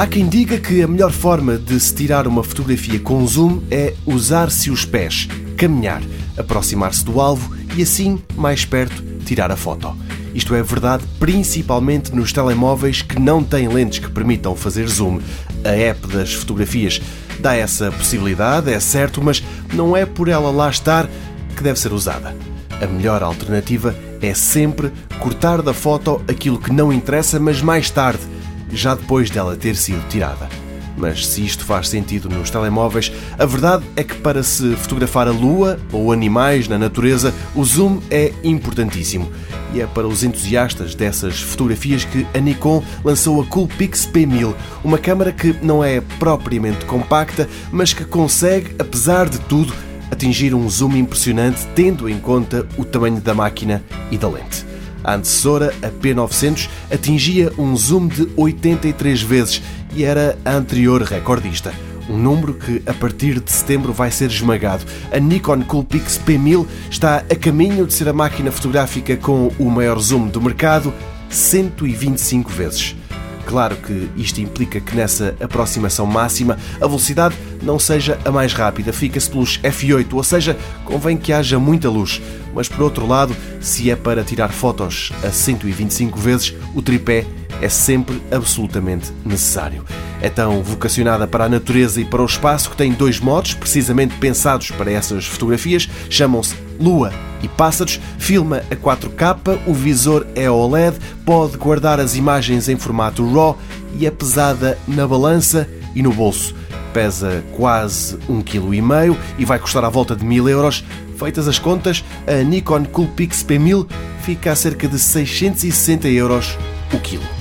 Há quem diga que a melhor forma de se tirar uma fotografia com zoom é usar-se os pés, caminhar, aproximar-se do alvo e assim, mais perto, tirar a foto. Isto é verdade principalmente nos telemóveis que não têm lentes que permitam fazer zoom. A app das fotografias dá essa possibilidade, é certo, mas não é por ela lá estar que deve ser usada. A melhor alternativa é sempre cortar da foto aquilo que não interessa, mas mais tarde, já depois dela ter sido tirada. Mas se isto faz sentido nos telemóveis, a verdade é que para se fotografar a lua ou animais na natureza, o zoom é importantíssimo. E é para os entusiastas dessas fotografias que a Nikon lançou a Coolpix P1000, uma câmara que não é propriamente compacta, mas que consegue, apesar de tudo, atingir um zoom impressionante tendo em conta o tamanho da máquina e da lente. A antecessora, a P900, atingia um zoom de 83 vezes e era a anterior recordista. Um número que a partir de setembro vai ser esmagado. A Nikon Coolpix P1000 está a caminho de ser a máquina fotográfica com o maior zoom do mercado, 125 vezes. Claro que isto implica que nessa aproximação máxima a velocidade não seja a mais rápida, fica-se pelos F8, ou seja, convém que haja muita luz. Mas por outro lado, se é para tirar fotos a 125 vezes, o tripé é sempre absolutamente necessário. É tão vocacionada para a natureza e para o espaço que tem dois modos, precisamente pensados para essas fotografias, chamam-se Lua e Pássaros, filma a 4K, o visor é OLED, pode guardar as imagens em formato RAW e é pesada na balança e no bolso. Pesa quase 1,5 kg e vai custar à volta de 1000 euros. Feitas as contas, a Nikon Coolpix P1000 fica a cerca de 660 euros o quilo.